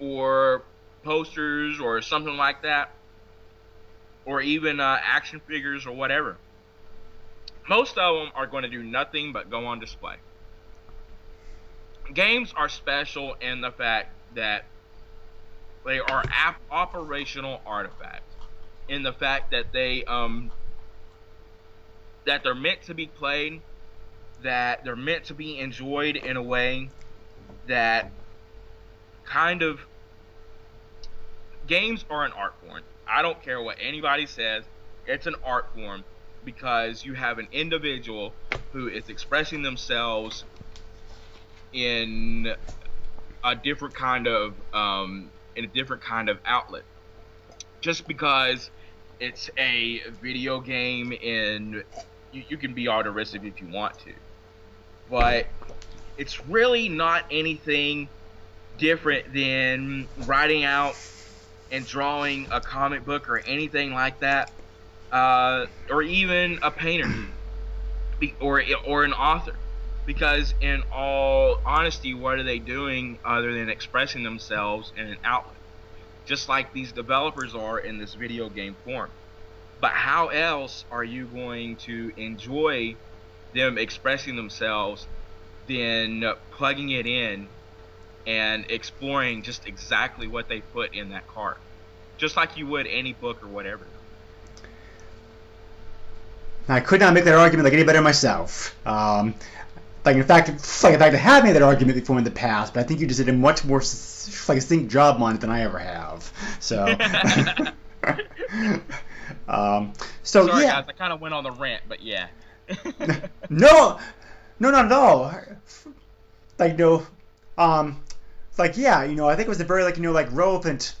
Or posters or something like that, or even uh, action figures or whatever. Most of them are going to do nothing but go on display. Games are special in the fact that they are operational artifacts, in the fact that they um that they're meant to be played, that they're meant to be enjoyed in a way that kind of games are an art form. I don't care what anybody says, it's an art form because you have an individual who is expressing themselves in a different kind of um, in a different kind of outlet. Just because it's a video game and you, you can be all derisive if you want to, but it's really not anything different than writing out and drawing a comic book or anything like that, uh, or even a painter or or an author. Because in all honesty, what are they doing other than expressing themselves in an outlet? Just like these developers are in this video game form. But how else are you going to enjoy them expressing themselves than plugging it in and exploring just exactly what they put in that cart, just like you would any book or whatever. I could not make that argument like any better myself. Um, like in fact, like in fact, I have made that argument before in the past, but I think you just did a much more like a succinct job on it than I ever have. So, um, so Sorry, yeah. guys, I kind of went on the rant, but yeah. no, no, not at all. Like no, um, like yeah, you know, I think it was a very like you know like relevant,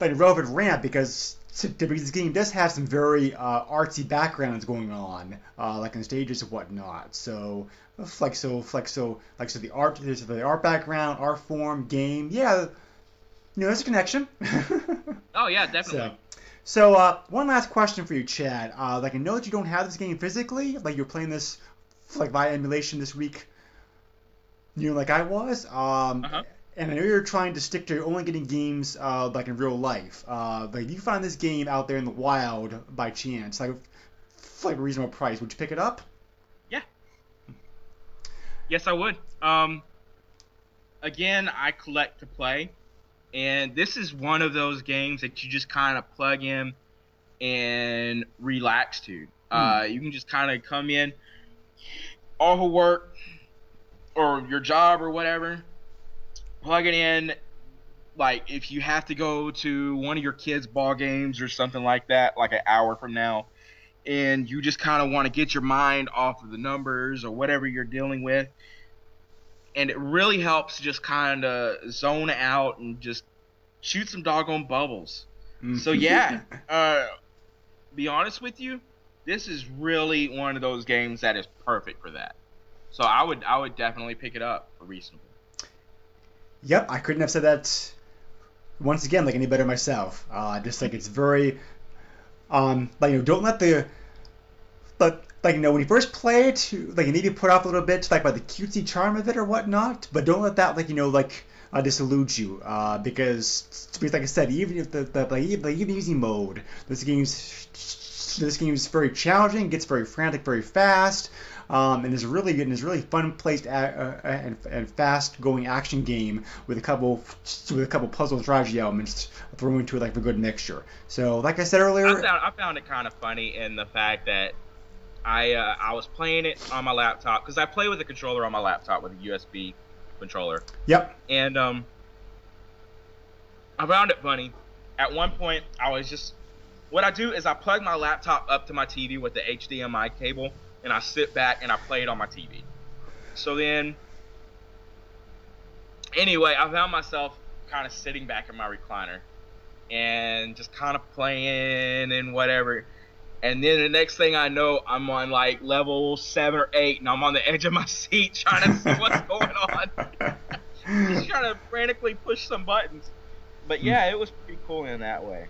like relevant rant because because this game does have some very uh, artsy backgrounds going on, uh, like in stages and whatnot. So like so like so like so the art there's the art background, art form, game. Yeah, you know, there's a connection. oh yeah, definitely. So, so uh, one last question for you, Chad. Uh, like I know that you don't have this game physically, like you're playing this like via emulation this week. You know, like I was. Um, Uh-huh. And I know you're trying to stick to only getting games uh, like in real life. Uh, like, if you find this game out there in the wild by chance, like for like a reasonable price, would you pick it up? Yeah. Yes, I would. Um, again, I collect to play, and this is one of those games that you just kind of plug in and relax to. Uh, you can just kind of come in, all her work or your job or whatever, plug it in. Like if you have to go to one of your kids' ball games or something like that, like an hour from now, and you just kind of want to get your mind off of the numbers or whatever you're dealing with. And it really helps just kind of zone out and just shoot some doggone bubbles. So yeah, uh, be honest with you, this is really one of those games that is perfect for that. So I would I would definitely pick it up for reasonable. Yep, I couldn't have said that once again like any better myself. Uh, just like it's very, um, like you know, don't let the, but like you know when you first play it, like you need to put off a little bit like by the cutesy charm of it or whatnot, but don't let that like you know like uh, disillude you uh, because because like I said, even if the, the like, even, even easy mode, this game's this game's very challenging, gets very frantic very fast. Um, and is really and is really fun placed uh, and, and fast going action game with a couple with a couple puzzle strategy elements thrown into it like a good mixture. So like I said earlier, I found, I found it kind of funny in the fact that I uh, I was playing it on my laptop because I play with a controller on my laptop with a USB controller, yep, and um, I found it funny. At one point, I was just what I do is I plug my laptop up to my TV with the HDMI cable, and I sit back and I play it on my TV. So then, anyway, I found myself kind of sitting back in my recliner and just kind of playing and whatever. And then the next thing I know, I'm on like level seven or eight, and I'm on the edge of my seat trying to see what's going on. just trying to frantically push some buttons. But yeah, it was pretty cool in that way.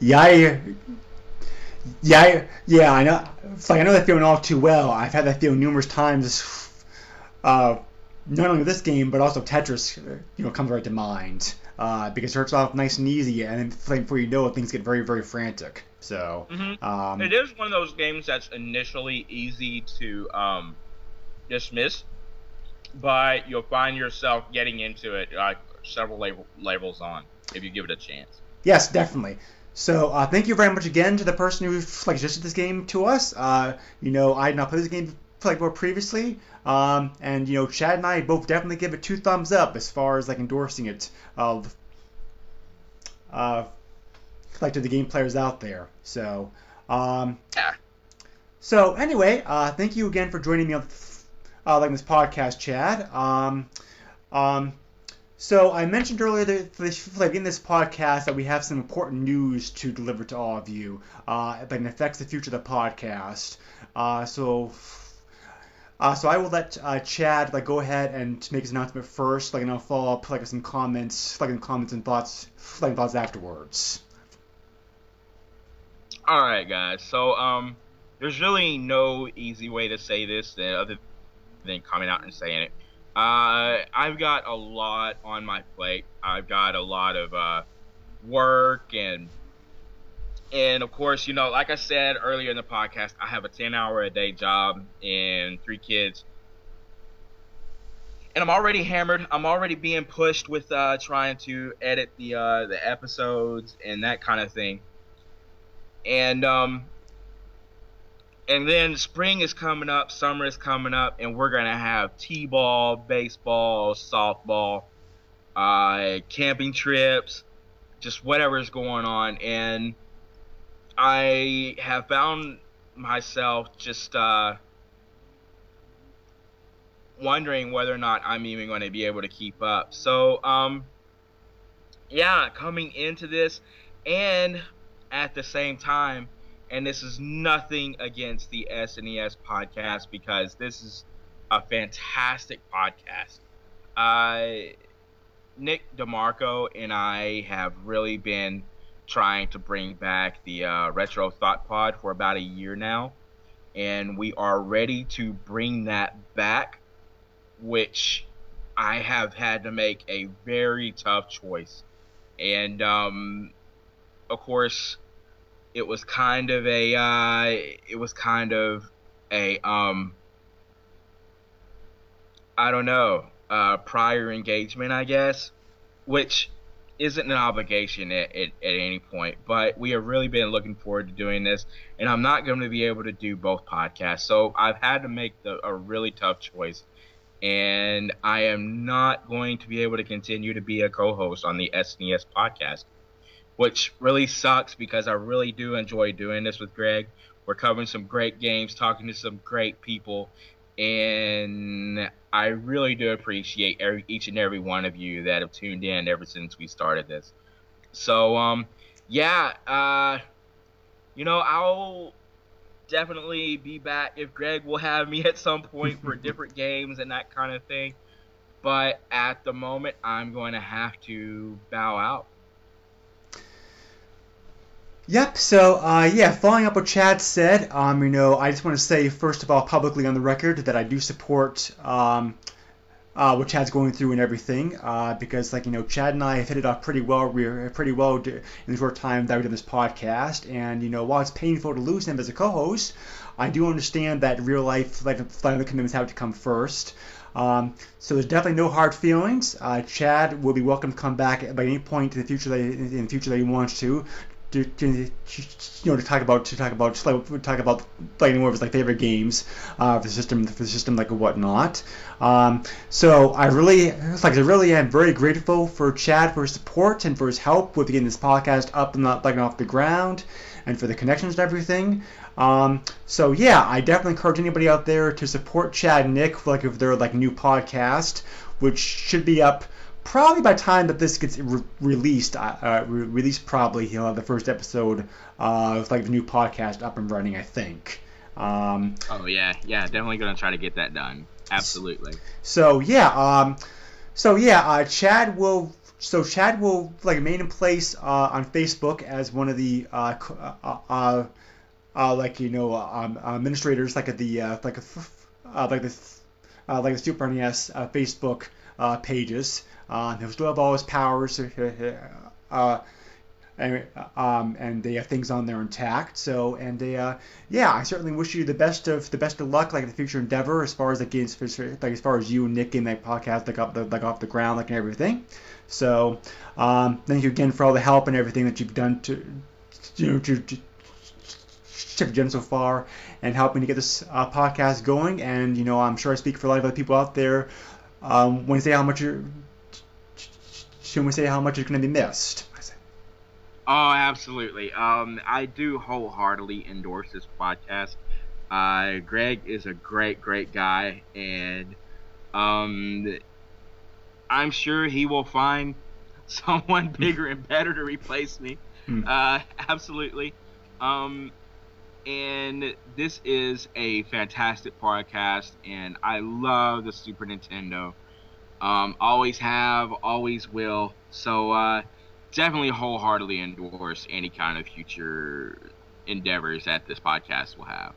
Yeah, I, yeah, I, yeah. I know. It's like I know that feeling all too well. I've had that feeling numerous times. Uh, not only this game but also Tetris, you know, comes right to mind uh, because it starts off nice and easy, and then before you know it, things get very very frantic. So Mhm. um, It is one of those games that's initially easy to um, dismiss, but you'll find yourself getting into it like several level, levels on if you give it a chance. Yes, definitely. So uh, thank you very much again to the person who like suggested this game to us. Uh, you know, I had not played this game like more previously, um, and you know, Chad and I both definitely give it two thumbs up as far as like endorsing it. Uh, uh, like to the game players out there. So, um, Yeah. so anyway, uh, thank you again for joining me on uh, like this podcast, Chad. Um, um, so I mentioned earlier that like in this podcast that we have some important news to deliver to all of you uh, that affects the future of the podcast. Uh, so. Uh, so I will let uh, Chad like go ahead and make his announcement first, like, and I'll follow up like with some comments, like, comments and thoughts, like thoughts afterwards. All right, guys. So, um, there's really no easy way to say this than other than coming out and saying it. Uh, I've got a lot on my plate. I've got a lot of uh, work and and of course, you know, like I said earlier in the podcast, I have a 10 hour a day job and three kids. And I'm already hammered. I'm already being pushed with uh, trying to edit the uh, the episodes and that kind of thing and um and then spring is coming up summer is coming up and we're gonna have t-ball baseball softball uh camping trips just whatever's going on. And i have found myself just uh wondering whether or not i'm even going to be able to keep up. So um yeah coming into this and at the same time, and this is nothing against the SNES podcast because this is a fantastic podcast. Uh, Nick DeMarco and I have really been trying to bring back the uh, Retro Thought Pod for about a year now, and we are ready to bring that back, which I have had to make a very tough choice. And, um, of course, it was kind of a uh, it was kind of a um I don't know uh, prior engagement I guess which isn't an obligation at, at, at any point but we have really been looking forward to doing this and I'm not going to be able to do both podcasts. So I've had to make the, a really tough choice and I am not going to be able to continue to be a co-host on the SNES podcast which really sucks because I really do enjoy doing this with Greg. We're covering some great games, talking to some great people, and I really do appreciate every, each and every one of you that have tuned in ever since we started this. So, um, yeah, uh, you know, I'll definitely be back if Greg will have me at some point for different games and that kind of thing. But at the moment, I'm going to have to bow out. Yep. So, uh, yeah, following up what Chad said, um, you know, I just want to say first of all, publicly on the record, that I do support um, uh, what Chad's going through and everything, uh, because like you know, Chad and I have hit it off pretty well, pretty well in the short time that we've done this podcast, and you know, while it's painful to lose him as a co-host, I do understand that real life, like family commitments, have to come first. Um, so there's definitely no hard feelings. Uh, Chad will be welcome to come back at any point in the future that in the future that he wants to to, to, you know to talk about to talk about just like talk about more of his like favorite games uh, for the system for the system like whatnot. Um, so I really like I really am very grateful for Chad for his support and for his help with getting this podcast up and not like off the ground and for the connections and everything. Um, so yeah, I definitely encourage anybody out there to support Chad and Nick like if their like new podcast, which should be up probably by time that this gets re- released, uh, re- released probably he'll have the first episode uh, of like the new podcast up and running. I think. Um, Oh yeah, yeah, definitely gonna try to get that done. Absolutely. so yeah, um, so yeah, uh, Chad will. So Chad will like remain in place uh, on Facebook as one of the uh, uh, uh, uh, like you know um, administrators like at the uh, like a, uh, like the uh, like the Super NES uh, Facebook uh, pages. Uh, he'll still have all his powers. Uh, and, um, and they have things on there intact. So, and they, uh, yeah, I certainly wish you the best of the best of luck, like in the future endeavor, as far as like, as, like as far as you and Nick getting that podcast like up the like off the ground, like and everything. So, um, thank you again for all the help and everything that you've done to, you know, to, to done so far and helping to get this uh, podcast going. And you know, I'm sure I speak for a lot of other people out there um, when I say how much you're, when we say how much is going to be missed. Oh, absolutely. Um, I do wholeheartedly endorse this podcast. Uh, Greg is a great, great guy, and um, I'm sure he will find someone bigger and better to replace me. Hmm. Uh, absolutely. Um, and this is a fantastic podcast, and I love the Super Nintendo. Um, always have, always will. So, uh, definitely wholeheartedly endorse any kind of future endeavors that this podcast will have.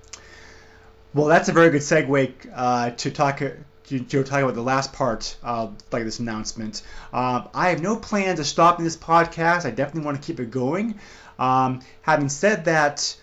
Well, that's a very good segue uh, to talk to, to talk about the last part of like this announcement. Um, I have no plans of stopping this podcast. I definitely want to keep it going. Um, having said that,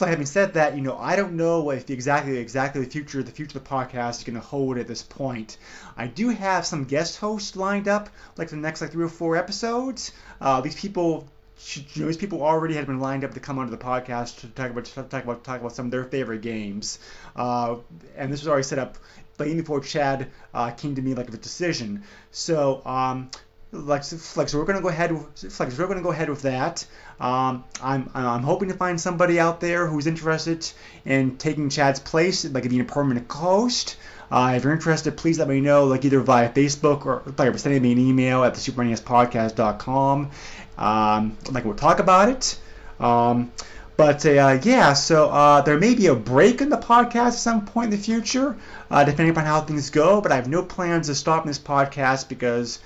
having said that, you know, I don't know if exactly exactly the future the future of the podcast is going to hold at this point. I do have some guest hosts lined up, like the next like three or four episodes. Uh, these people, you know, these people already had been lined up to come onto the podcast to talk about to talk about talk about some of their favorite games, uh, and this was already set up even before Chad uh, came to me like with a decision. So. Um, like, so we're gonna go ahead with, so we're gonna go ahead with that. Um, I'm, I'm hoping to find somebody out there who's interested in taking Chad's place, like being a permanent host. Uh, if you're interested, please let me know, like either via Facebook or like sending me an email at the supernespodcast.com. Um, like we'll talk about it. Um, but uh, yeah, so uh, there may be a break in the podcast at some point in the future, uh, depending upon how things go. But I have no plans of stopping this podcast because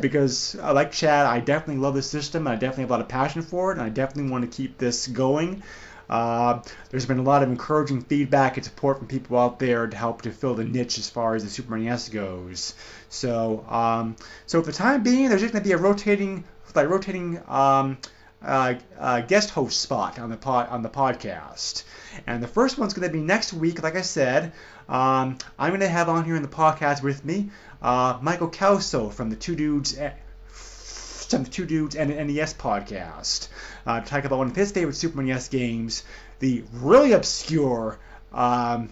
because I like Chad. I definitely love the system. I definitely have a lot of passion for it, and I definitely want to keep this going. Uh, there's been a lot of encouraging feedback and support from people out there to help to fill the niche as far as the Super NES goes. So, um, so for the time being, there's just going to be a rotating, like rotating um, uh, uh, guest host spot on the pod, on the podcast. And the first one's going to be next week. Like I said, um, I'm going to have on here in the podcast with me uh, Michael Kelso from the Two Dudes. From the Two Dudes and an NES podcast, uh, to talk about one of his favorite Super NES games, the really obscure um,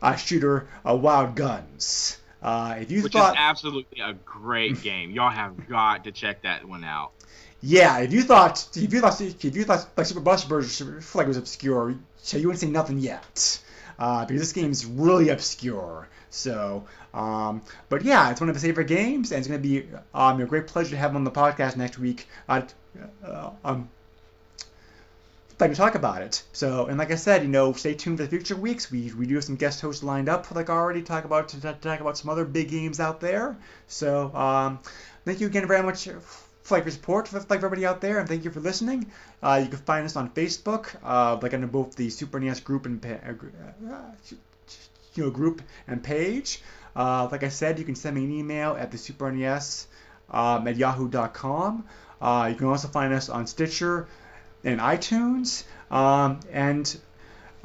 uh, shooter uh, Wild Guns. Uh, if you Which thought, is absolutely a great game. Y'all have got to check that one out. Yeah, if you thought if you thought if you thought like Super Buster like was obscure, so you wouldn't say nothing yet. Uh, because this game is really obscure. So, um, but yeah, it's one of his favorite games, and it's going to be um, a great pleasure to have him on the podcast next week. Uh, uh, um, like to talk about it. So, and like I said, you know, stay tuned for the future weeks. We we do have some guest hosts lined up, like already talk about to, to talk about some other big games out there. So, um, thank you again very much for your support for like everybody out there, and thank you for listening. Uh, you can find us on Facebook, uh, like under both the Super NES group and uh, you know group and page. Uh, like I said, you can send me an email at the Super NES um, at yahoo.com. Uh, you can also find us on Stitcher and iTunes, um, and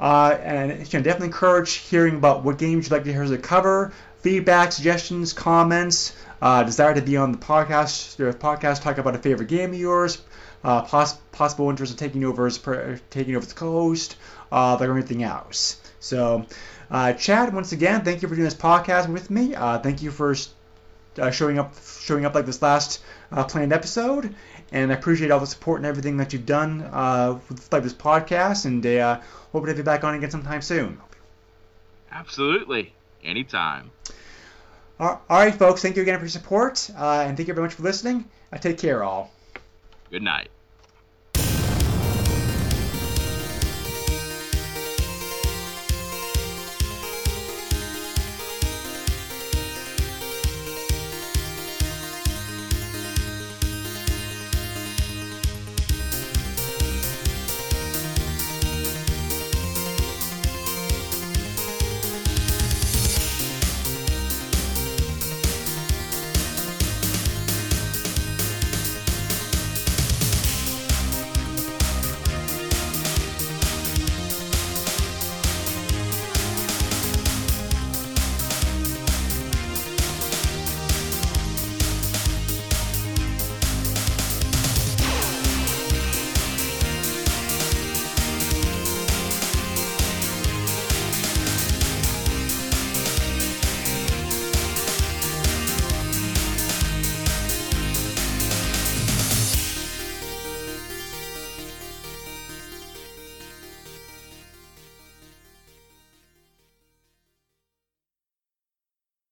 uh, and you can definitely encourage hearing about what games you'd like to hear us cover, feedback, suggestions, comments uh, desire to be on the podcast, the podcast, talk about a favorite game of yours, uh, poss- possible interest in taking over taking over the co-host, uh, or anything else. So, uh, Chad, once again, thank you for doing this podcast with me. Uh, thank you for uh, showing up, showing up like this last uh, planned episode, and I appreciate all the support and everything that you've done uh, with like this podcast, and uh, hope to have you back on again sometime soon. Absolutely, anytime. All right, folks. Thank you again for your support, uh, and thank you very much for listening. I take care, all. Good night.